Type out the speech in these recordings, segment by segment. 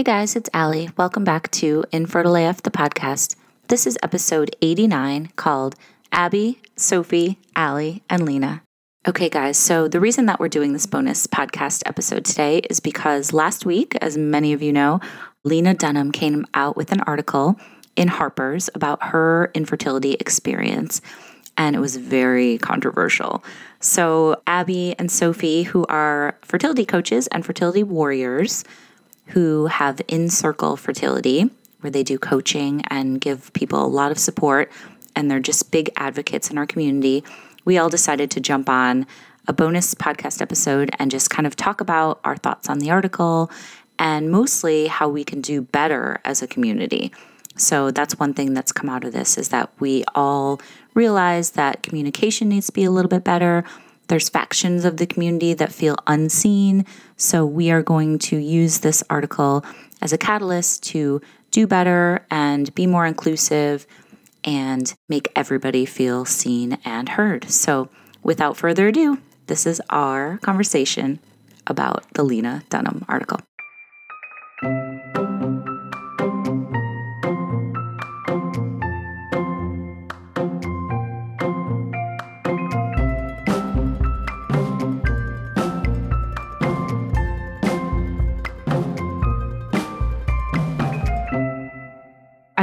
Hey guys, it's Allie. Welcome back to Infertile AF, the podcast. This is episode 89 called Abby, Sophie, Allie, and Lena. Okay, guys, so the reason that we're doing this bonus podcast episode today is because last week, as many of you know, Lena Dunham came out with an article in Harper's about her infertility experience, and it was very controversial. So, Abby and Sophie, who are fertility coaches and fertility warriors, who have In Circle Fertility, where they do coaching and give people a lot of support, and they're just big advocates in our community. We all decided to jump on a bonus podcast episode and just kind of talk about our thoughts on the article and mostly how we can do better as a community. So that's one thing that's come out of this is that we all realize that communication needs to be a little bit better there's factions of the community that feel unseen. So we are going to use this article as a catalyst to do better and be more inclusive and make everybody feel seen and heard. So without further ado, this is our conversation about the Lena Dunham article.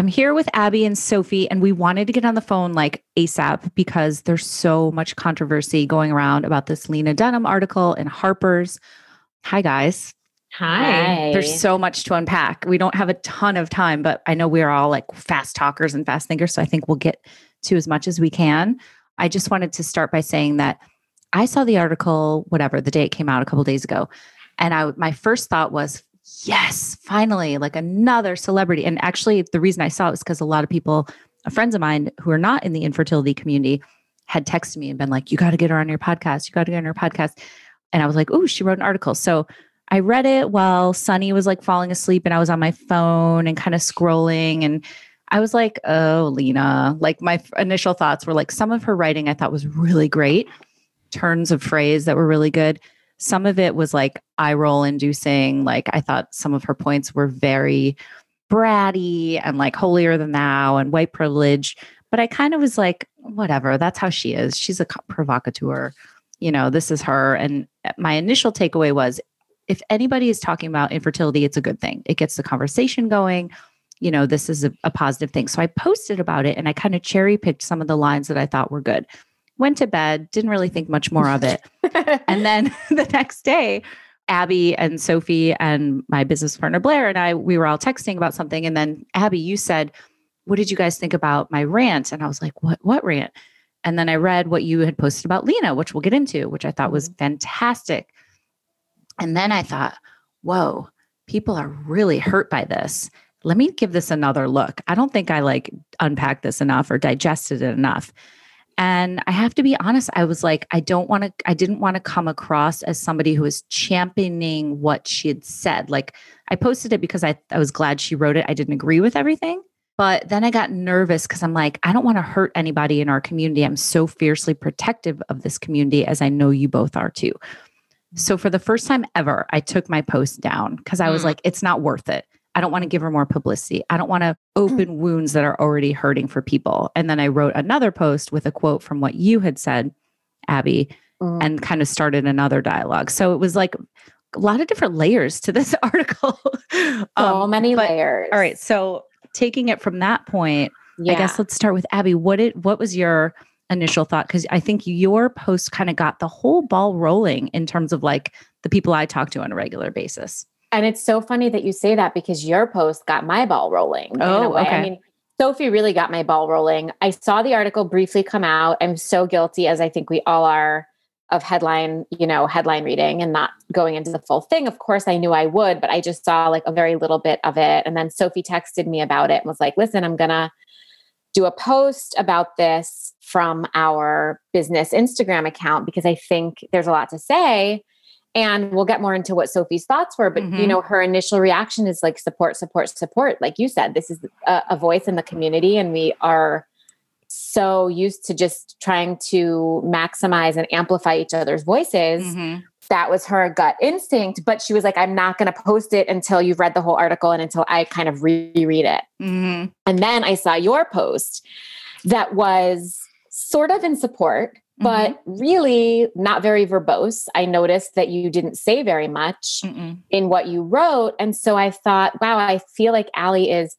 I'm here with Abby and Sophie, and we wanted to get on the phone like ASAP because there's so much controversy going around about this Lena Dunham article in Harper's. Hi, guys. Hi. There's so much to unpack. We don't have a ton of time, but I know we're all like fast talkers and fast thinkers. So I think we'll get to as much as we can. I just wanted to start by saying that I saw the article, whatever, the day it came out a couple days ago. And I my first thought was, yes, finally, like another celebrity. And actually, the reason I saw it was because a lot of people, uh, friends of mine who are not in the infertility community, had texted me and been like, you got to get her on your podcast. You got to get on her podcast. And I was like, oh, she wrote an article. So I read it while Sunny was like falling asleep and I was on my phone and kind of scrolling. And I was like, oh, Lena. Like my initial thoughts were like, some of her writing I thought was really great, turns of phrase that were really good. Some of it was like eye roll inducing. Like I thought some of her points were very bratty and like holier than thou and white privilege. But I kind of was like, whatever, that's how she is. She's a provocateur. You know, this is her. And uh, my initial takeaway was if anybody is talking about infertility, it's a good thing. It gets the conversation going. You know, this is a, a positive thing. So I posted about it and I kind of cherry picked some of the lines that I thought were good went to bed, didn't really think much more of it. and then the next day, Abby and Sophie and my business partner Blair and I, we were all texting about something. And then Abby, you said, What did you guys think about my rant? And I was like, What what rant? And then I read what you had posted about Lena, which we'll get into, which I thought was mm-hmm. fantastic. And then I thought, whoa, people are really hurt by this. Let me give this another look. I don't think I like unpacked this enough or digested it enough. And I have to be honest, I was like, I don't want to, I didn't want to come across as somebody who was championing what she had said. Like I posted it because I, I was glad she wrote it. I didn't agree with everything. But then I got nervous because I'm like, I don't want to hurt anybody in our community. I'm so fiercely protective of this community, as I know you both are too. So for the first time ever, I took my post down because I was mm. like, it's not worth it. I don't want to give her more publicity. I don't want to open wounds that are already hurting for people. And then I wrote another post with a quote from what you had said, Abby, mm. and kind of started another dialogue. So it was like a lot of different layers to this article. so um, many but, layers. All right. So taking it from that point, yeah. I guess let's start with Abby. What did what was your initial thought? Because I think your post kind of got the whole ball rolling in terms of like the people I talk to on a regular basis. And it's so funny that you say that because your post got my ball rolling. Oh, okay. I mean, Sophie really got my ball rolling. I saw the article briefly come out. I'm so guilty, as I think we all are, of headline, you know, headline reading and not going into the full thing. Of course, I knew I would, but I just saw like a very little bit of it. And then Sophie texted me about it and was like, listen, I'm going to do a post about this from our business Instagram account because I think there's a lot to say and we'll get more into what sophie's thoughts were but mm-hmm. you know her initial reaction is like support support support like you said this is a, a, voice in the community and we are so used to just trying to maximize and amplify each other's voices mm-hmm. that was her gut instinct. But she was like, I'm not going to post it until you've read the whole article and until I kind of reread it. Mm-hmm. And then I saw your post that was sort of in support, but Mm-hmm. really not very verbose. I noticed that you didn't say very much Mm-mm. in what you wrote. And so I thought, wow, I feel like Allie is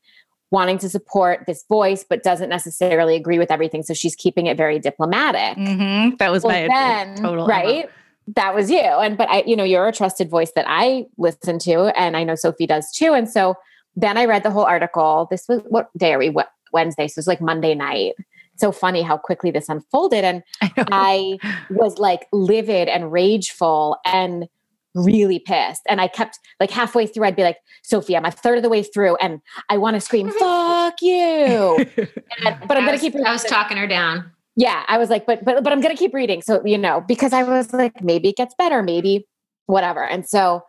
wanting to support this voice, but doesn't necessarily agree with everything. So she's keeping it very diplomatic. Mm-hmm. That was Well, my then, total right? That was you. And, but I, you know, you're a trusted voice that I listen to, and I know Sophie does too. And so then I read the whole article. This was what day are we? What Wednesday? So it was like Monday night. So funny how quickly this unfolded. And I. I was like livid and rageful and really pissed. And I kept like halfway through, I'd be like, Sophie, I'm a third of the way through and I want to scream, fuck you. And- but I'm I going was, to keep I was talking her down. yeah, I was like, but but but I'm gonna keep reading. So you know, because I was like, maybe it gets better, maybe whatever. And so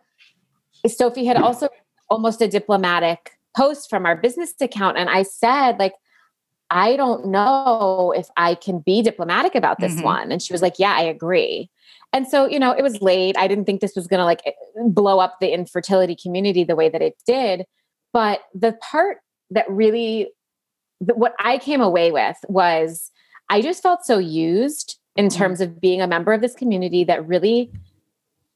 Sophie had also almost a diplomatic post from our business account, and I said, like, I don't know if I can be diplomatic about this Mhm. one. And she was like, Yeah, I agree. And so, you know, it was late. I didn't think this was gonna like blow up the infertility community the way that it did. But the part that really the, what I came away with was I just felt so used in Mhm. terms of being a member of this community that really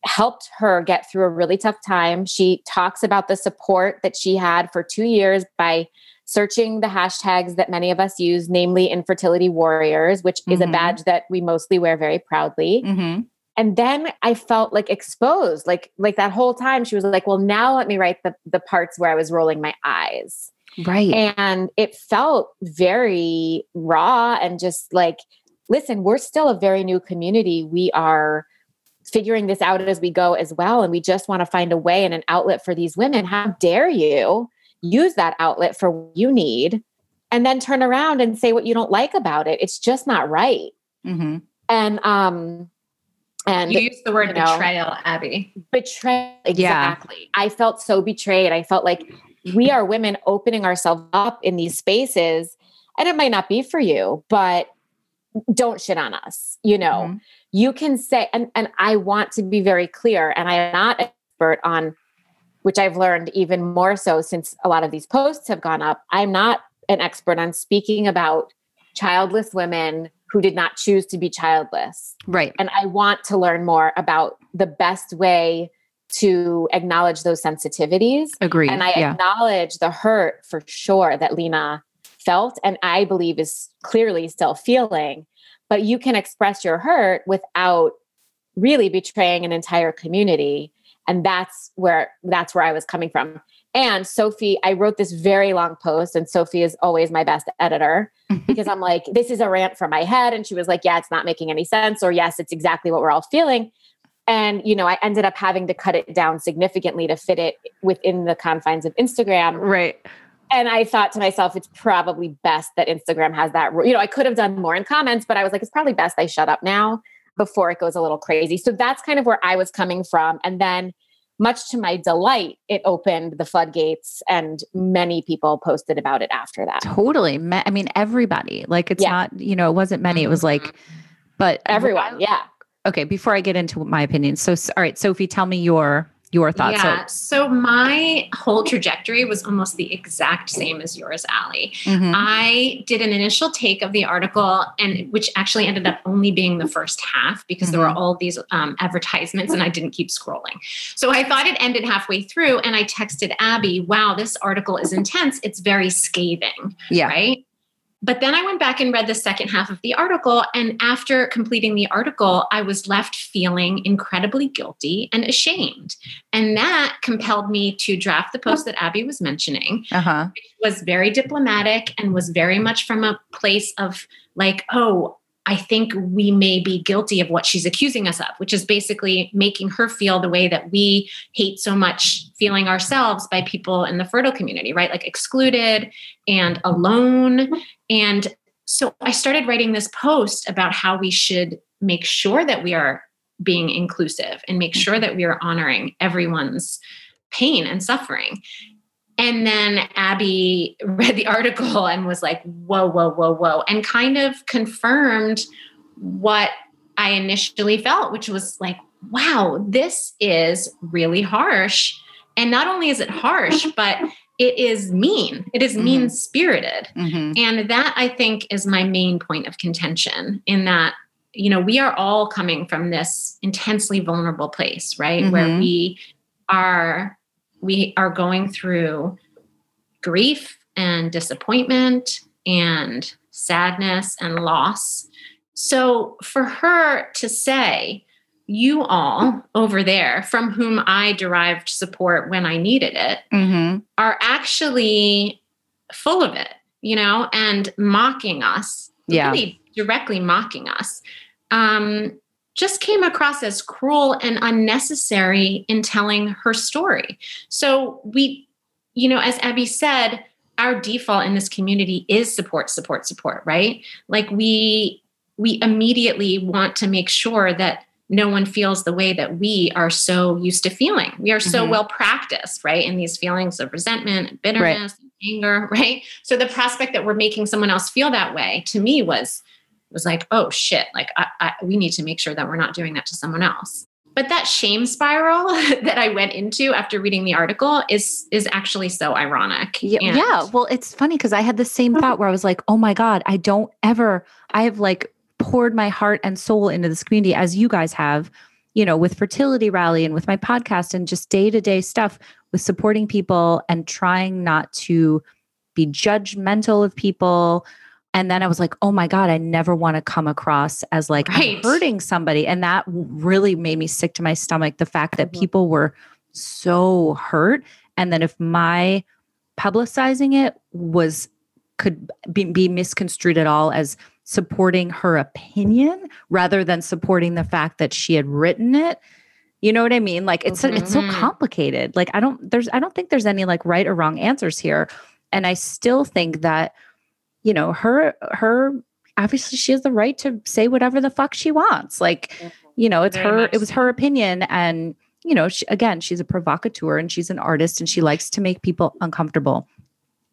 helped her get through a really tough time. She talks about the support that she had for two years by searching the hashtags that many of us use, namely infertility warriors, which is a Mhm. badge that we mostly wear very proudly Mm-hmm. and then i felt like exposed like like that whole time she was like well now let me write the the parts where i was rolling my eyes Right. and it felt very raw and just like listen we're still a very new community we are figuring this out as we go as well and we just want to find a way and an outlet for these women how dare you use that outlet for what you need and then turn around and say what you don't like about it it's just not right mm-hmm. and um and You use the word you know. betrayal, Abby. betrayed Yeah. exactly i felt so betrayed i felt like we are women opening ourselves up in these spaces and it might not be for you but don't shit on us you know Mhm. you can say and and i want to be very clear and i am not an expert on which i've learned even more so since a lot of these posts have gone up i'm not an expert on speaking about childless women who did not choose to be childless Right. and I want to learn more about the best way to acknowledge those sensitivities. Agreed. And I yeah. acknowledge the hurt for sure that Lena felt and I believe is clearly still feeling. But you can express your hurt without really betraying an entire community. And that's where that's where I was coming from. And Sophie, I wrote this very long post, and Sophie is always my best editor because I'm like, this is a rant from my head. And she was like, yeah, it's not making any sense. Or yes, it's exactly what we're all feeling. And, you know, I ended up having to cut it down significantly to fit it within the confines of Instagram. right. And I thought to myself, it's probably best that Instagram has that rule. You know, I could have done more in comments, but I was like, it's probably best I shut up now before it goes a little crazy. So that's kind of where I was coming from. And then, much to my delight, it opened the floodgates and many people posted about it after that. Totally. I mean, everybody. Like, it's Yeah. not. You know, it wasn't many. It was mm-hmm. like, but Everyone, yeah. Okay. Before I get into my opinion, so all right, Sophie, tell me your your thoughts. Yeah. So my whole trajectory was almost the exact same as yours, Allie. Mhm. I did an initial take of the article, and which actually ended up only being the first half because there were all these um, advertisements, and I didn't keep scrolling. So I thought it ended halfway through, and I texted Abby, "Wow, this article is intense. It's very scathing." yeah. right? But then I went back and read the second half of the article. And after completing the article, I was left feeling incredibly guilty and ashamed. And that compelled me to draft the post that Abby was mentioning, Uh huh. which was very diplomatic and was very much from a place of like, oh, I think we may be guilty of what she's accusing us of, which is basically making her feel the way that we hate so much feeling ourselves by people in the fertile community, right? Like excluded and alone. And so I started writing this post about how we should make sure that we are being inclusive and make sure that we are honoring everyone's pain and suffering. And then Abby read the article and was like, whoa, whoa, whoa, whoa, and kind of confirmed what I initially felt, which was like, wow, this is really harsh. And not only is it harsh, but it is mean. It is Mhm. mean spirited. Mhm. And that I think is my main point of contention in that, you know, we are all coming from this intensely vulnerable place, right? Where Mhm. we are we are going through grief and disappointment and sadness and loss. So for her to say, you all over there from whom I derived support when I needed it Mhm. are actually full of it, you know, and mocking us, Yeah. really directly mocking us, um, just came across as cruel and unnecessary in telling her story. So we, you know, as Abby said, our default in this community is support, support, support, right? Like we we immediately want to make sure that no one feels the way that we are so used to feeling. We are so Mhm. well practiced, right? In these feelings of resentment, and bitterness, and anger, right? So the prospect that we're making someone else feel that way to me was was like, oh shit, like I, I, we need to make sure that we're not doing that to someone else. But that shame spiral that I went into after reading the article is is actually so ironic. Yeah, And- yeah. Well, it's funny because I had the same thought where I was like, oh my God, I don't ever, I have like poured my heart and soul into this community as you guys have, you know, with Fertility Rally and with my podcast and just day to day stuff with supporting people and trying not to be judgmental of people. And then I was like, oh my God, I never want to come across as like Right. hurting somebody. And that really made me sick to my stomach. The fact that Mhm. people were so hurt. And then if my publicizing it was could be, be misconstrued at all as supporting her opinion rather than supporting the fact that she had written it you know what i mean like it's it's so Mhm. complicated like i don't there's i don't think there's any like right or wrong answers here and i still think that you know her her obviously she has the right to say whatever the fuck she wants. Like you know it's Very her it was her opinion. And you know she, again she's a provocateur and she's an artist and she likes to make people uncomfortable.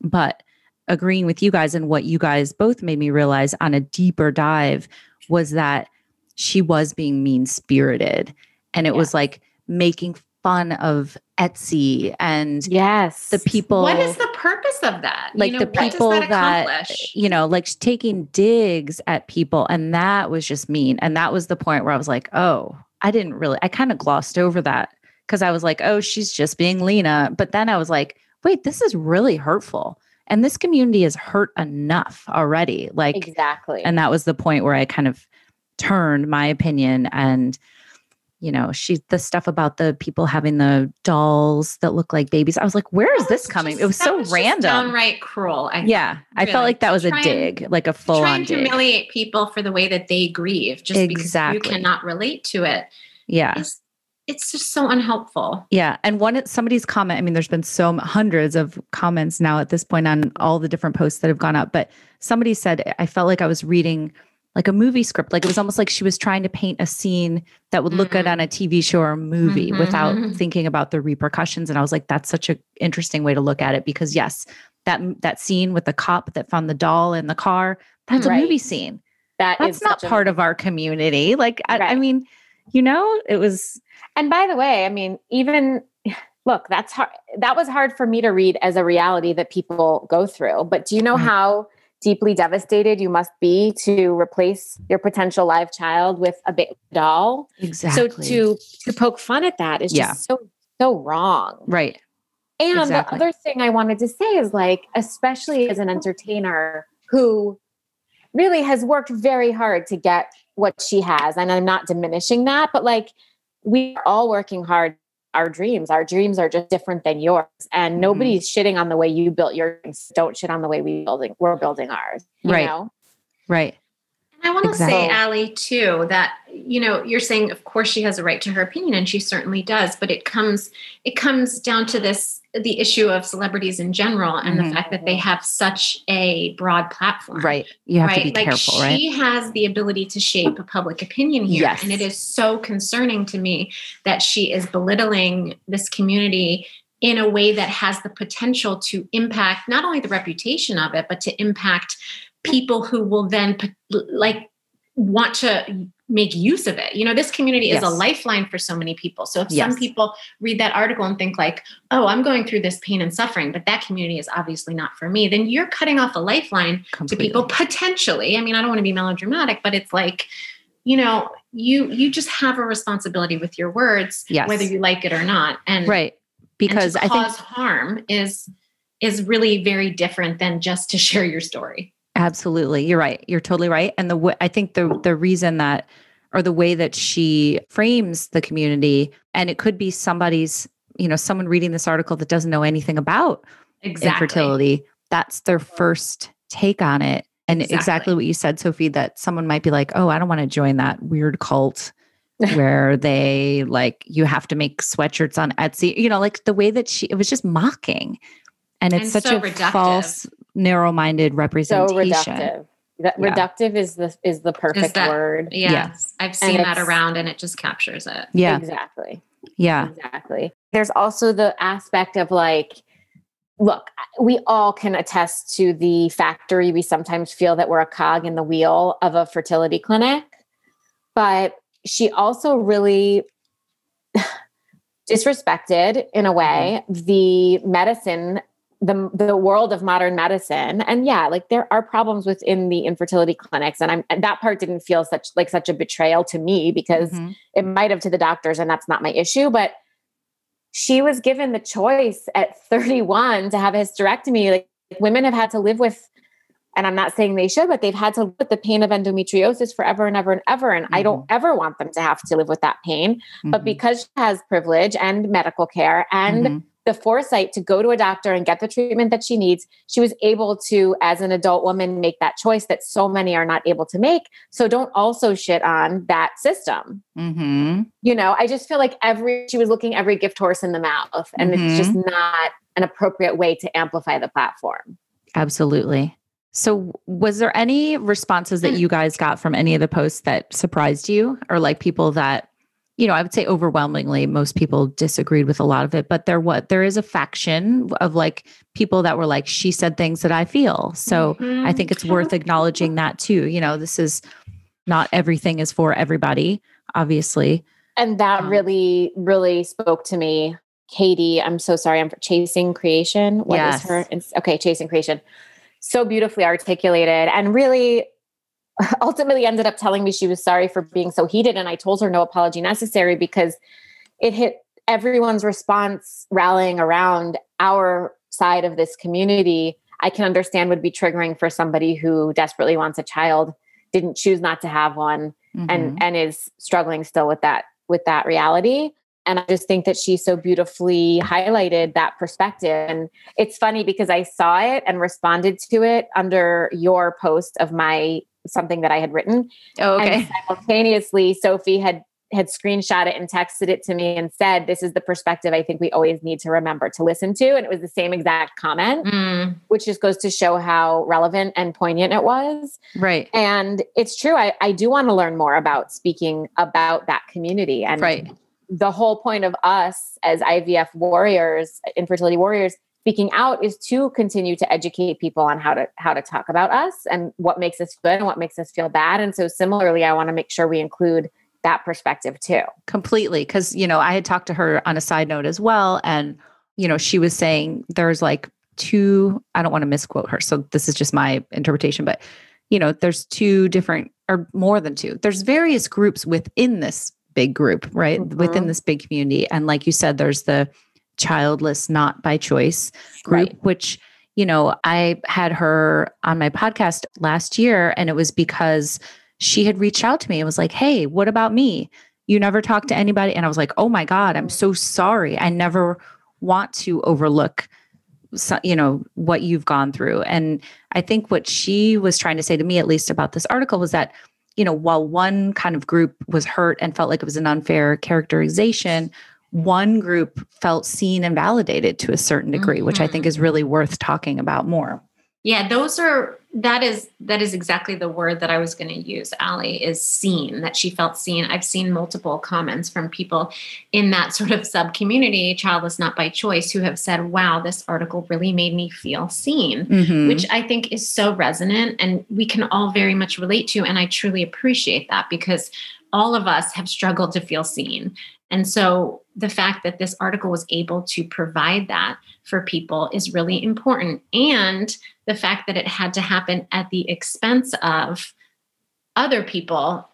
But agreeing with you guys and what you guys both made me realize on a deeper dive was that she was being mean spirited and it was like making fun of Etsy and Yes. the people What is the purpose of that? like You the know, what does people that, accomplish? you know like taking digs at people and that was just mean and that was the point where i was like oh i didn't really i kind of glossed over that because i was like oh she's just being lena but then i was like wait this is really hurtful and this community is hurt enough already like exactly. and that was the point where i kind of turned my opinion and you know she the stuff about the people having the dolls that look like babies i was like where is this coming just- it was so just random downright cruel. I yeah i felt like that was a and- dig like a full on dig humiliate people for the way that they grieve just because you cannot relate to it. yeah It's, it's just so unhelpful. yeah and one somebody's comment i mean there's been so m- hundreds of comments now at this point on all the different posts that have gone up but somebody said i felt like i was reading like a movie script like it was almost like she was trying to paint a scene that would look good Mhm. on a tv show or a movie without Mhm. thinking about the repercussions and i was like that's such an interesting way to look at it because yes that that scene with the cop that found the doll in the car that's a movie scene That that's is not such a- part of our community like I, I mean you know it was And by the way, I mean, even look, that's hard. That was hard for me to read as a reality that people go through. But do you know Right. how deeply devastated you must be to replace your potential live child with a doll? exactly So to to poke fun at that is just so so wrong. right And Exactly. the other thing I wanted to say is like, especially as an entertainer who really has worked very hard to get what she has, and I'm not diminishing that, but like we are all working hard. Our dreams, our dreams are just different than yours, and Mhm. nobody's shitting on the way you built yours. Don't shit on the way we building we're building ours. You Right. know? right I want to say, Exactly. Allie, too, that you know, you're saying, of course, she has a right to her opinion, and she certainly does. But it comes, it comes down to this: the issue of celebrities in general, and Mhm. the fact that they have such a broad platform. right you have right? to be like careful right she has the ability to shape a public opinion here. Yes. And it is so concerning to me that she is belittling this community in a way that has the potential to impact not only the reputation of it, but to impact people who will then like want to make use of it. You know, this community is Yes. a lifeline for so many people. So if Yes. some people read that article and think like, "Oh, I'm going through this pain and suffering, but that community is obviously not for me," then you're cutting off a lifeline to people potentially. I mean, I don't want to be melodramatic, but it's like, you know, you you just have a responsibility with your words, Yes. whether you like it or not. And right. Because and I to think cause harm is is really very different than just to share your story. Absolutely. You're right. You're totally right. And the w- I think the the reason that or the way that she frames the community and it could be somebody's, you know, someone reading this article that doesn't know anything about Exactly. infertility, that's their first take on it. And exactly. Exactly. what you said Sophie that someone might be like, "Oh, I don't want to join that weird cult." where they like you have to make sweatshirts on Etsy, you know, like the way that she it was just mocking. And it's And such so a reductive. false narrow-minded representation. So representation. reductive. That Yeah. reductive is the is the perfect that- word. Yeah. Yes. I've seen that around and it just captures it. Yeah. Exactly. Yeah. Exactly. There's also the aspect of like, look, we all can attest to the factory. We sometimes feel that we're a cog in the wheel of a fertility clinic. But she also really disrespected, in a way, mm-hmm. the medicine. The, the world of modern medicine and yeah like there are problems within the infertility clinics and i'm and that part didn't feel such like such a betrayal to me because Mhm. it might have to the doctors and that's not my issue but she was given the choice at 31 to have a hysterectomy like women have had to live with and i'm not saying they should but they've had to live with the pain of endometriosis forever and ever and ever and i don't ever want them to have to live with that pain but Mhm. because she has privilege and medical care and Mhm. The foresight to go to a doctor and get the treatment that she needs, she was able to, as an adult woman, make that choice that so many are not able to make. So don't also shit on that system. Mhm. You know, I just feel like every, she was looking every gift horse in the mouth, and it's just not an appropriate way to amplify the platform. Absolutely. So, was there any responses that you guys got from any of the posts that surprised you, or like people that, you know, I would say overwhelmingly most people disagreed with a lot of it, but there what there is a faction of like people that were like, she said things that I feel. So Mhm. I think it's worth acknowledging that too. You know, this is not everything is for everybody, obviously. And that Um, really, really spoke to me. Katie, I'm so sorry. I'm chasing creation. What is Yes. her? it's- Okay, chasing creation. So beautifully articulated and really ultimately ended up telling me she was sorry for being so heated. And I told her no apology necessary because it hit everyone's response rallying around our side of this community. I can understand would be triggering for somebody who desperately wants a child, didn't choose not to have one, Mhm. and and is struggling still with that with that reality and i just think that she so beautifully highlighted that perspective and it's funny because i saw it and responded to it under your post of my something that i had written oh, okay. and simultaneously sophie had had screenshot it and texted it to me and said this is the perspective i think we always need to remember to listen to and it was the same exact comment Mm. which just goes to show how relevant and poignant it was right. and it's true. I, I do want to learn more about speaking about that community. And Right. the whole point of us as IVF warriors, infertility warriors, speaking out is to continue to educate people on how to how to talk about us and what makes us good and what makes us feel bad. And so similarly, I want to make sure we include that perspective too. completely because you know i had talked to her on a side note as well and you know she was saying there's like two i don't want to misquote her so this is just my interpretation but you know there's two different or more than two there's various groups within this big group right within Mhm. this big community and like you said there's the childless not by choice group Right. which you know i had her on my podcast last year and it was because she had reached out to me and was like hey what about me? You never talked to anybody. And i was like oh my god i'm so sorry. I never want to overlook so, you know what you've gone through. And i think what she was trying to say to me at least about this article was that you know while one kind of group was hurt and felt like it was an unfair characterization one group felt seen and validated to a certain degree which i think is really worth talking about more Yeah, those are that is that is exactly the word that I was going to use. Allie is seen that she felt seen. I've seen multiple comments from people in that sort of sub community, childless not by choice, who have said, "Wow, this article really made me feel seen," Mhm. which I think is so resonant and we can all very much relate to. And I truly appreciate that because all of us have struggled to feel seen. And so the fact that this article was able to provide that for people is really important. And the fact that it had to happen at the expense of other people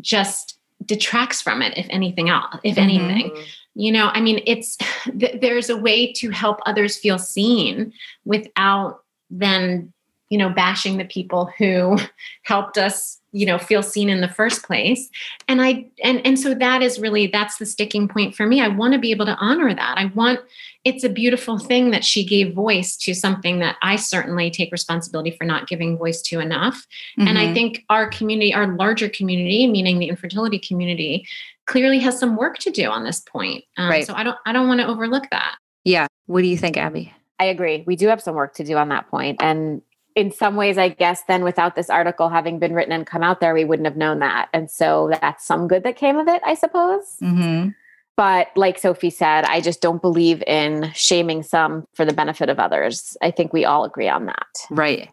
just detracts from it, if anything else, if Mhm. anything. You know, I mean, it's th- there's a way to help others feel seen without then, you know, bashing the people who helped us, you know, feel seen in the first place. And I and and so that is really that's the sticking point for me. I want to be able to honor that. I want it's a beautiful thing that she gave voice to something that I certainly take responsibility for not giving voice to enough. And I Mhm. think our community, our larger community, meaning the infertility community, clearly has some work to do on this point. Um, Right. So I don't, I don't want to overlook that. yeah. What do you think, Abby? I agree. We do have some work to do on that point. And in some ways, I guess then without this article having been written and come out there, we wouldn't have known that. And so that's some good that came of it, I suppose. Mm-hmm. But like Sophie said, I just don't believe in shaming some for the benefit of others. I think we all agree on that. Right.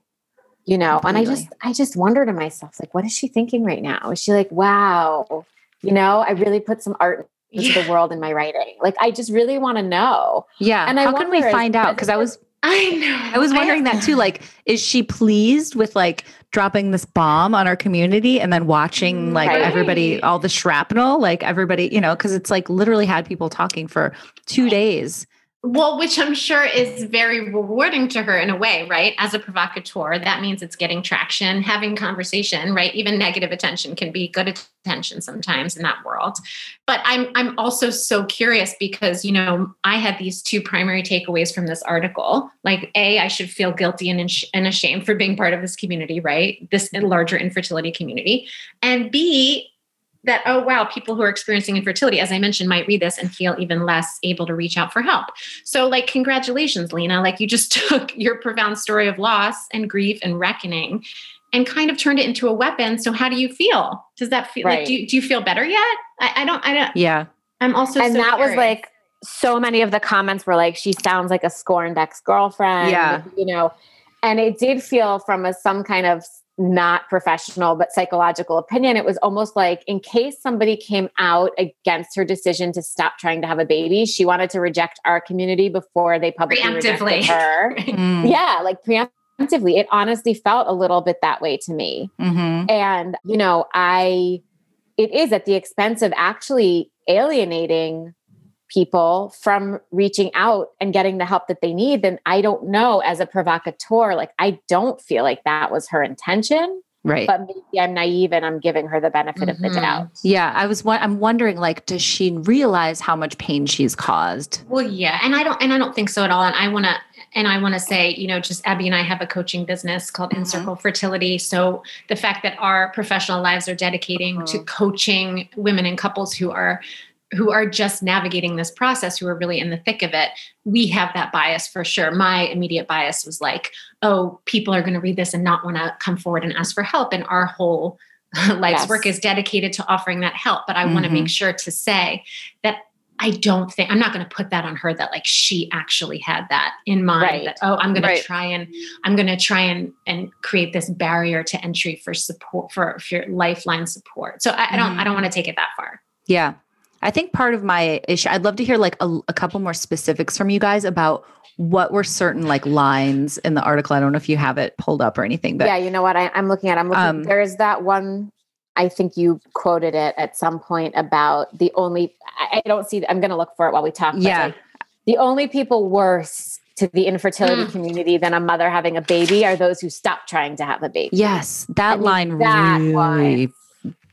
You know, and I just I just wonder to myself, like, what is she thinking right now? Is she like, wow, you know, I really put some art into Yeah. the world in my writing. Like I just really want to know. Yeah. And I How can we find out? Because I was I know. I was wondering that too. Like, is she pleased with like dropping this bomb on our community and then watching mm, like Right. everybody, all the shrapnel, like everybody, you know, because it's like literally had people talking for two days. Well, which I'm sure is very rewarding to her in a way, right? As a provocateur, that means it's getting traction, having conversation, right? Even negative attention can be good attention sometimes in that world. But I'm I'm also so curious because, you know, I had these two primary takeaways from this article. Like A, I should feel guilty and, and ashamed for being part of this community, right? This larger infertility community. And B, that oh wow people who are experiencing infertility as i mentioned might read this and feel even less able to reach out for help so like congratulations lena like you just took your profound story of loss and grief and reckoning and kind of turned it into a weapon so how do you feel does that feel like do you, do you feel better yet I, I don't i don't Yeah. i'm also and so that was like so many of the comments were like, she sounds like a scorned ex-girlfriend. Yeah. You know, and it did feel from a some kind of not professional but psychological opinion it was almost like in case somebody came out against her decision to stop trying to have a baby she wanted to reject our community before they publicly Preemptively. rejected her Mm. yeah like preemptively it honestly felt a little bit that way to me Mhm. and, you know, I, it is at the expense of actually alienating people from reaching out and getting the help that they need. Then I don't know as a provocateur, like, I don't feel like that was her intention, Right. but maybe I'm naive and I'm giving her the benefit of the Mhm. doubt. yeah. I was, I'm wondering, like, does she realize how much pain she's caused? Well, yeah, and I don't, and I don't think so at all. And I want to, and I want to say, you know, just Abby and I have a coaching business called Mhm. In Circle Fertility. So the fact that our professional lives are dedicating to Mhm. coaching women and couples who are who are just navigating this process, who are really in the thick of it, we have that bias for sure. My immediate bias was like, oh, people are going to read this and not want to come forward and ask for help, and our whole life's Yes. work is dedicated to offering that help. But I want to make mm-hmm. sure to say that I don't think I'm not going to put that on her that like she actually had that in mind Right. that oh I'm going Right. to try and I'm going to try and and create this barrier to entry for support for, for your lifeline support. So I, I don't mm-hmm. I don't want to take it that far. Yeah. I think part of my issue, I'd love to hear like a, a couple more specifics from you guys about what were certain like lines in the article. I don't know if you have it pulled up or anything, but yeah, you know what? I, I'm looking at. I'm looking. Um, there is that one. I think you quoted it at some point about the only. I, I don't see. I'm going to look for it while we talk. but, Yeah. like, the only people worse to the infertility Mm. community than a mother having a baby are those who stop trying to have a baby. yes, that I mean, line that really,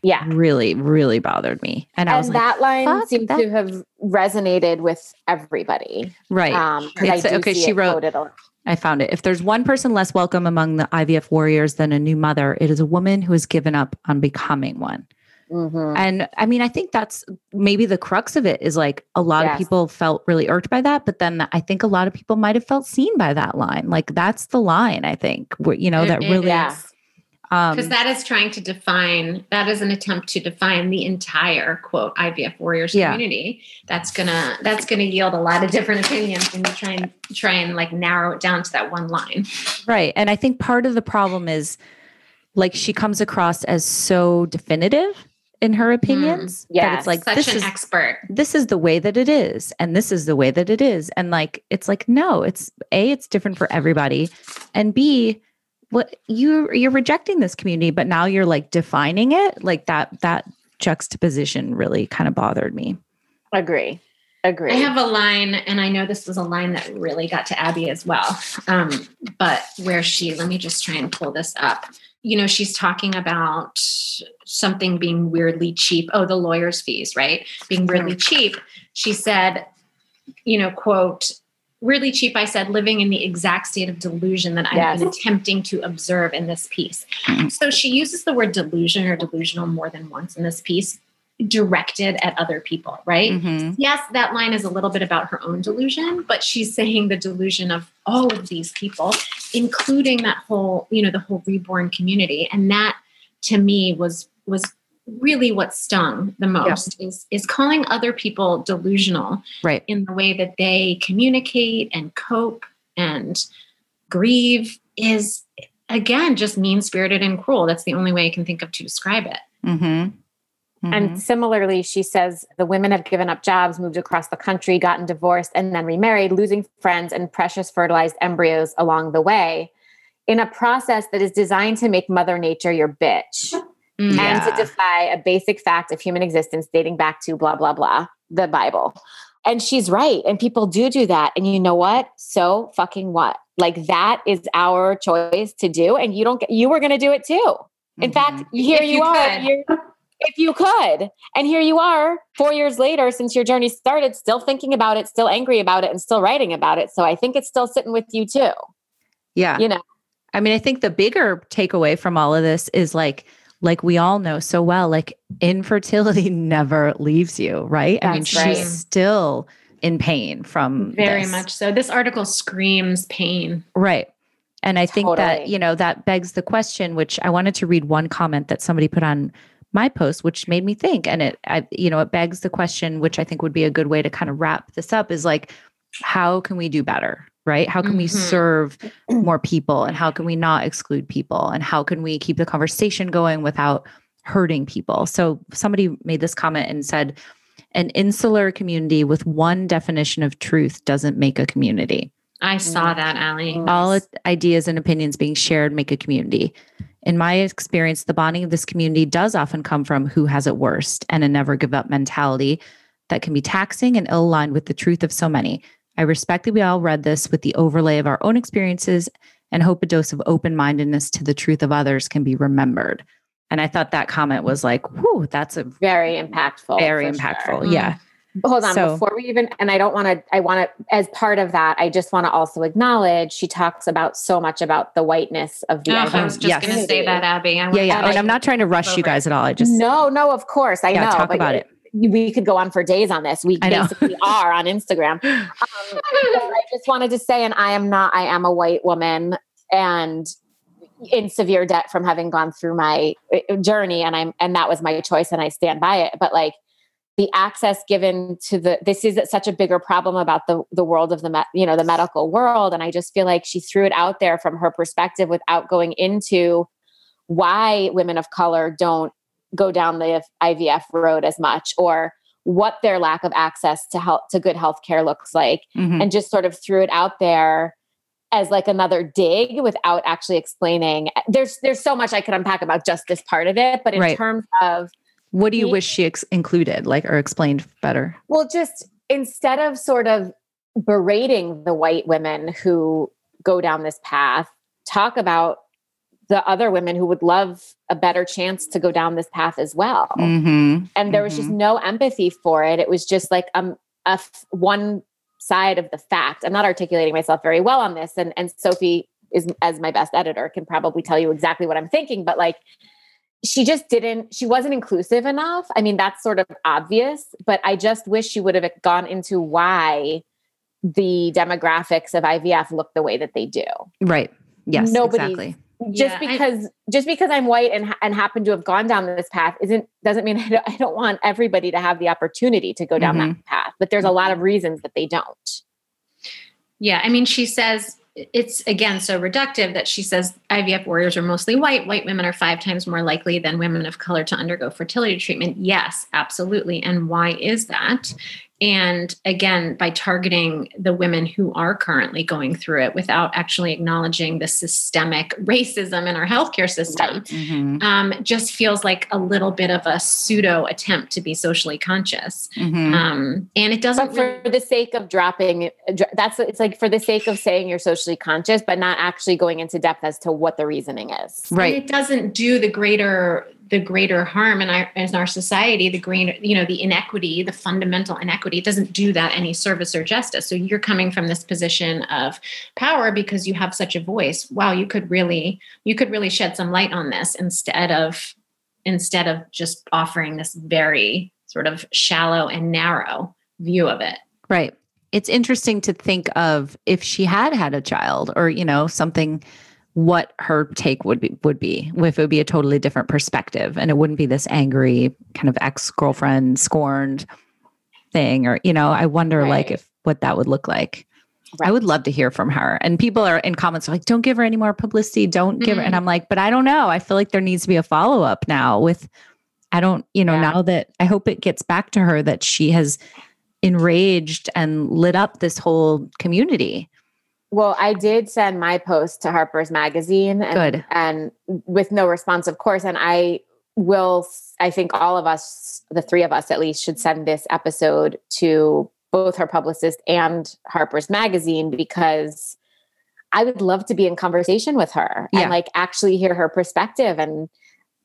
Yeah. really, really bothered me. And I was And like, that line seems that- to have resonated with everybody. right. Um, 'cause I It's- okay, she wrote- I found it. If there's one person less welcome among the IVF warriors than a new mother, it is a woman who has given up on becoming one. Mhm. And I mean, I think that's maybe the crux of it is like a lot Yes. of people felt really irked by that, but then I think a lot of people might have felt seen by that line. Like that's the line, I think, where, you know, that really, Yeah. Is. um, because that is trying to define that is an attempt to define the entire quote IVF warriors Yeah. community. That's gonna that's gonna yield a lot of different opinions when you try and try and like narrow it down to that one line. Right. And I think part of the problem is like she comes across as so definitive in her opinions that Yes. it's like Such this an is expert. this is the way that it is and this is the way that it is and like it's like no it's a it's different for everybody and b what you you're rejecting this community but now you're like defining it like that that juxtaposition really kind of bothered me Agree. Agree. I have a line, and I know this was a line that really got to Abby as well. Um, but where she, let me just try and pull this up. You know, she's talking about something being weirdly cheap. Oh, the lawyer's fees, right? Being weirdly cheap. She said, you know, quote, weirdly cheap. I said, living in the exact state of delusion that I've been Yes. attempting to observe in this piece. Mhm. So she uses the word delusion or delusional more than once in this piece, directed at other people, right? Mhm. yes, that line is a little bit about her own delusion, but she's saying the delusion of all of these people, including that whole, you know, the whole reborn community. And that to me was was really what stung the most is is calling other people delusional right in the way that they communicate and cope and grieve is again just mean spirited and cruel. That's the only way I can think of to describe it. Mhm. Mhm. And similarly, she says the women have given up jobs, moved across the country, gotten divorced, and then remarried, losing friends and precious fertilized embryos along the way in a process that is designed to make Mother Nature your bitch Mm. and to defy a basic fact of human existence dating back to blah, blah, blah, the Bible. And she's right. And people do do that. And you know what? So fucking what? Like that is our choice to do. And you don't get, you were going to do it too. In Mhm. fact, here If you, you are. You're, if you could. And here you are, four years later, since your journey started, still thinking about it, still angry about it, and still writing about it. So I think it's still sitting with you too. yeah You know, I mean, I think the bigger takeaway from all of this is like, like we all know so well, like infertility never leaves you, right? I mean, That's she's still in pain from Very this. much so. This article screams pain. Right. And I think that, you know, that begs the question, which I wanted to read one comment that somebody put on my post, which made me think. And it, I, you know, it begs the question, which I think would be a good way to kind of wrap this up is like, how can we do better? Right? How can we Mhm. serve more people? And how can we not exclude people? And how can we keep the conversation going without hurting people? So somebody made this comment and said, an insular community with one definition of truth doesn't make a community I saw that, Allie. Mm. all ideas and opinions being shared make a community. In my experience, the bonding of this community does often come from who has it worst and a never give up mentality that can be taxing and ill aligned with the truth of so many. I respect that we all read this with the overlay of our own experiences and hope a dose of open mindedness to the truth of others can be remembered. And I thought that comment was like, whoo, that's a very impactful. very impactful. sure. Mm. Yeah. Hold on, So- before we even, and I don't want to, I want to, as part of that, I just want to also acknowledge she talks about so much about the whiteness of the Oh, I identity. was just Yes. going to say that, Abby. I Yeah. Yeah. And I'm not trying to rush you guys at all. I just, no, no, of course. I Yeah, know. talk but about it. We could go on for days on this. We basically are on Instagram. Um, I just wanted to say, and I am not, I am a white woman and in severe debt from having gone through my uh, journey. And I'm, and that was my choice and I stand by it. But like, the access given to the this is such a bigger problem about the the world of the me, you know the medical world and i just feel like she threw it out there from her perspective without going into why women of color don't go down the ivf road as much or what their lack of access to health to good health care looks like Mhm. and just sort of threw it out there as like another dig without actually explaining there's there's so much i could unpack about just this part of it but in Right. terms of what do you Me- wish she ex- included, like, or explained better? Well, just instead of sort of berating the white women who go down this path, talk about the other women who would love a better chance to go down this path as well. Mm-hmm. And there was just no empathy for it. It was just like um, a f- one side of the fact. I'm not articulating myself very well on this, and and Sophie is as my best editor can probably tell you exactly what I'm thinking. But like, she just didn't she wasn't inclusive enough i mean that's sort of obvious but i just wish she would have gone into why the demographics of ivf look the way that they do right yes Nobody's- exactly just Yeah, because just because i'm white and and happen to have gone down this path isn't doesn't mean I don't, I don't want everybody to have the opportunity to go down that mm-hmm. path but there's a lot of mm-hmm. reasons that they don't Yeah, I mean, she says it's again so reductive that she says IVF warriors are mostly white. White women are five times more likely than women of color to undergo fertility treatment. Yes, absolutely. And why is that? And again, by targeting the women who are currently going through it without actually acknowledging the systemic racism in our healthcare system, Right. Mhm. um, just feels like a little bit of a pseudo attempt to be socially conscious. Mhm. Um, and it doesn't but for the sake of dropping that's it's like for the sake of saying you're socially conscious but not actually going into depth as to what the reasoning is And right it doesn't do the greater the greater harm in our in our society the greater you know the inequity the fundamental inequity it doesn't do that any service or justice. So you're coming from this position of power because you have such a voice. Wow you could really you could really shed some light on this instead of instead of just offering this very sort of shallow and narrow view of it. Right. It's interesting to think of if she had had a child or, you know, something what her take would be would be if it would be a totally different perspective and it wouldn't be this angry kind of ex-girlfriend scorned thing or you know i wonder like if what that would look like. I would love to hear from her. And people are in comments are like don't give her any more publicity. Don't give her and Mhm. i'm like but i don't know. I feel like there needs to be a follow-up now with i don't you know Yeah. now that i hope it gets back to her that she has enraged and lit up this whole community well i did send my post to harper's magazine and, Good. and with no response of course and i will i think all of us the three of us at least should send this episode to both her publicist and harper's magazine because i would love to be in conversation with her Yeah. and like actually hear her perspective and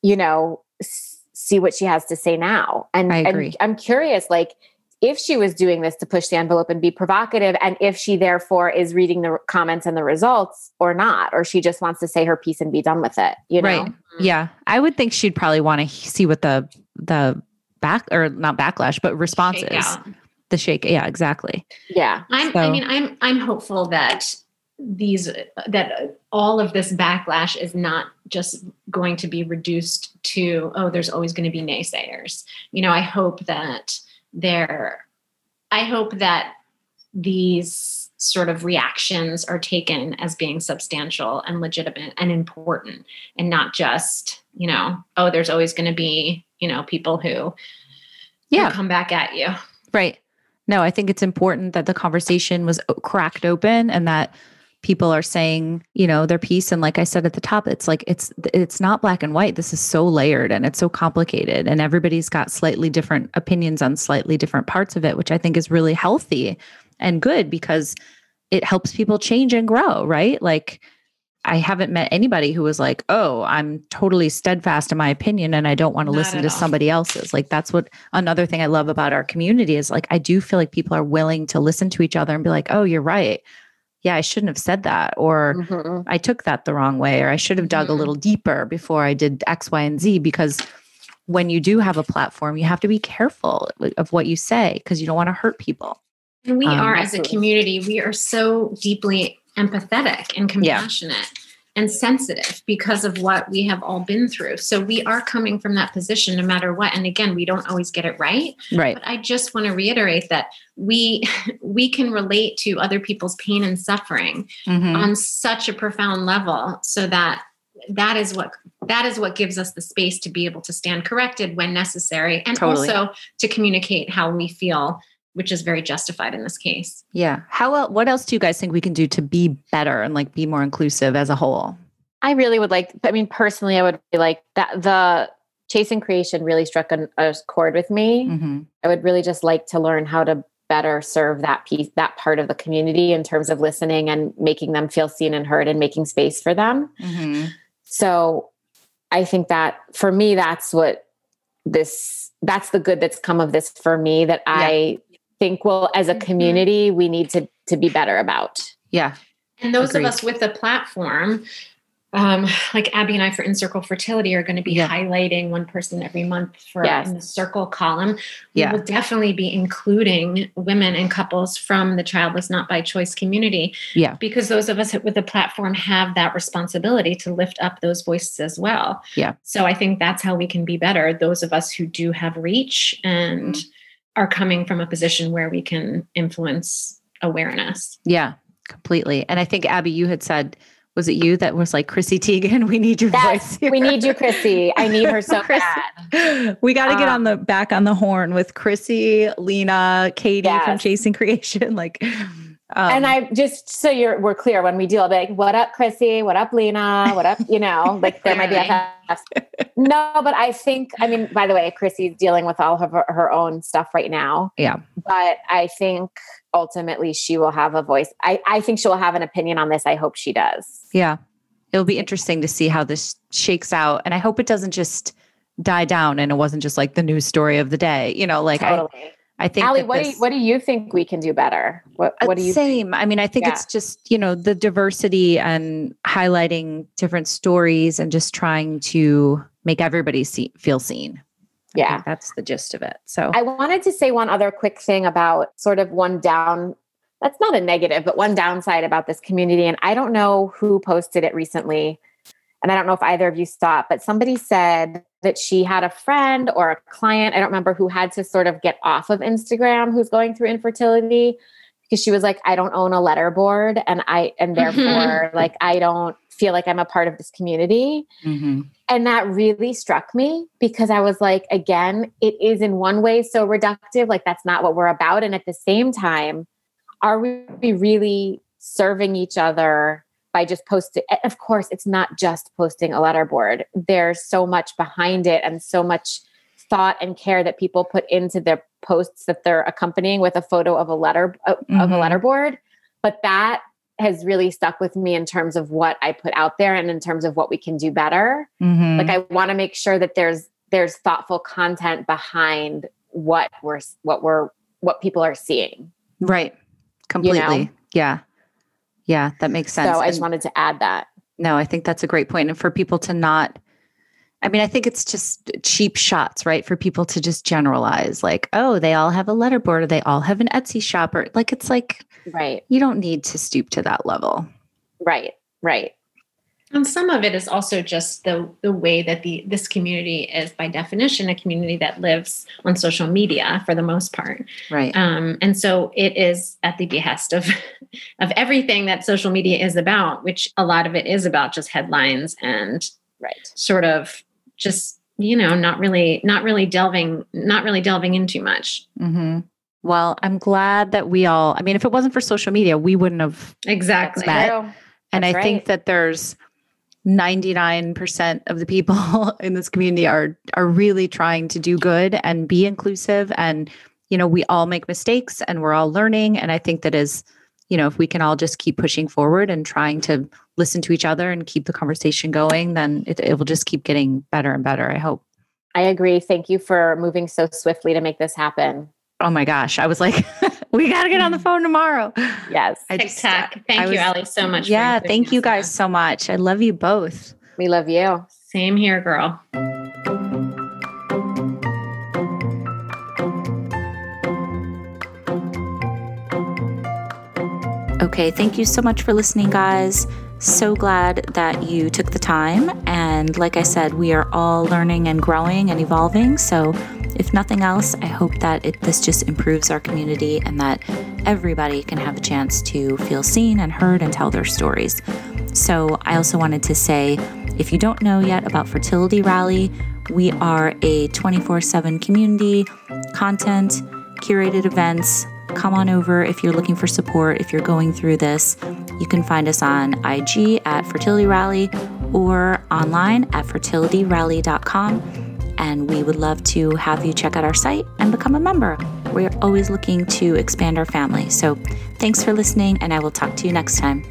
you know s- see what she has to say now and, I and i'm curious like if she was doing this to push the envelope and be provocative and if she therefore is reading the comments and the results or not or she just wants to say her piece and be done with it you know Right. yeah i would think she'd probably want to see what the the back or not backlash but responses Shakeout. the shake yeah exactly yeah I'm, So- I mean, I'm I'm hopeful that these that all of this backlash is not just going to be reduced to oh, there's always going to be naysayers. You know, I hope that there, I hope that these sort of reactions are taken as being substantial and legitimate and important, and not just you know oh, there's always going to be you know people who who Yeah. come back at you. Right. No, I think it's important that the conversation was cracked open and that people are saying, you know, their piece and like I said at the top, it's like it's it's not black and white. This is so layered and it's so complicated and everybody's got slightly different opinions on slightly different parts of it, which I think is really healthy and good because it helps people change and grow, right? Like I haven't met anybody who was like, "Oh, I'm totally steadfast in my opinion and I don't want to Not listen to all. somebody else's." Like that's what another thing I love about our community is like I do feel like people are willing to listen to each other and be like, "Oh, you're right. Yeah, I shouldn't have said that," or Mhm. "I took that the wrong way," or "I should have dug a Mhm. little deeper before I did X, Y, and Z." Because when you do have a platform, you have to be careful of what you say because you don't want to hurt people. And we Um, are, as a community, we are so deeply empathetic and Yeah. And sensitive because of what we have all been through. So we are coming from that position no matter what. And again, we don't always get it right. Right. But I just want to reiterate that we we can relate to other people's pain and suffering Mhm. on such a profound level so that that is what that is what gives us the space to be able to stand corrected when necessary and Totally. also to communicate how we feel which is very justified in this case Yeah. How el- what else do you guys think we can do to be better and like be more inclusive as a whole? i really would like i mean personally i would be like that the chasing creation really struck an, a chord with me Mm-hmm. I would really just like to learn how to better serve that piece, that part of the community in terms of listening and making them feel seen and heard and making space for them. Mm-hmm. So I think that for me, that's what this, that's the good that's come of this for me that I think, well, as a Mhm. community, we need to, to be better about. Yeah. and those Agreed. of us with a platform um, like Abby and I for In Circle Fertility are going to be Yeah. highlighting one person every month for Yes. in the circle column. We Yeah. will definitely be including women and couples from the childless not by choice community Yeah. because those of us with a platform have that responsibility to lift up those voices as well. Yeah. So I think that's how we can be better. Those of us who do have reach and Mm-hmm. Are coming from a position where we can influence awareness. Yeah, completely. And I think Abby, you had said, was it you that was like Chrissy Teigen? We need your Yes, voice. here." we need you, Chrissy. I need her so Chrissy. bad. we got to get Uh, on the back on the horn with Chrissy, Lena, Katie from Chasing Creation. Like, um, and I just so you're we're clear when we deal, I'll be like, "What up, Chrissy? What up, Lena? What up?" You know, like they're my. BFFs. No, but I think I mean, by the way, Chrissy's dealing with all of her, her own stuff right now. Yeah. but I think ultimately she will have a voice. I I think she will have an opinion on this. I hope she does. yeah, it'll be interesting to see how this shakes out. And I hope it doesn't just die down and it wasn't just like the news story of the day. You know, like totally. I, I think that what do you, what do you think we can do better? What Uh, what do you same i mean i think Yeah. it's just you know the diversity and highlighting different stories and just trying to make everybody see, feel seen Yeah. think that's the gist of it so I wanted to say one other quick thing about sort of one down. That's not a negative, but one downside about this community. And I don't know who posted it recently. And I don't know if either of you saw it, but somebody said that she had a friend or a client, I don't remember who had to sort of get off of Instagram who's going through infertility because she was like, I don't own a letter board and I, and therefore, like, I don't feel like I'm a part of this community. Mhm. And that really struck me because I was like, again, it is in one way so reductive. Like, that's not what we're about. And at the same time, are we really serving each other by just posting? Of course, it's not just posting a letterboard, there's so much behind it and so much thought and care that people put into their posts that they're accompanying with a photo of a letter of a Mhm. letterboard. But that has really stuck with me in terms of what I put out there and in terms of what we can do better Mhm. like i want to make sure that there's there's thoughtful content behind what we're what we're what people are seeing right completely yeah yeah that makes sense so i just wanted to add that no i think that's a great point and for people to not I mean, I think it's just cheap shots, right? For people to just generalize, like, oh, they all have a letterboard or they all have an Etsy shop, or like, it's like, right you don't need to stoop to that level. right right And some of it is also just the the way that the this community is by definition a community that lives on social media for the most part. Right. Um, and so it is at the behest of of everything that social media is about, which a lot of it is about just headlines and right sort of just you know not really not really delving not really delving into much. hmm Well, I'm glad that we all, I mean, if it wasn't for social media, we wouldn't have. Exactly. Matt, True. And I That's think right. that there's 99% of the people in this community are are really trying to do good and be inclusive. And you know we all make mistakes and we're all learning. And I think that is you know if we can all just keep pushing forward and trying to listen to each other and keep the conversation going then it, it will just keep getting better and better I hope. i agree. Thank you for moving so swiftly to make this happen. Oh my gosh, I was like we got to get on the mm. phone tomorrow. yes I Tic just uh, Tac. Thank I you, was- Allie, so much. Yeah, including thank you guys so much. I love you both. we love you Same here, girl. Okay, thank you so much for listening, guys. So glad that you took the time. And like I said, we are all learning and growing and evolving. So, if nothing else, I hope that it, this just improves our community and that everybody can have a chance to feel seen and heard and tell their stories. So, I also wanted to say if you don't know yet about Fertility Rally, we are a 24 7 community, content, curated events. Come on over if you're looking for support, if you're going through this. You can find us on IG at Fertility Rally or online at fertilityrally.com. And we would love to have you check out our site and become a member. We're always looking to expand our family. So thanks for listening, and I will talk to you next time.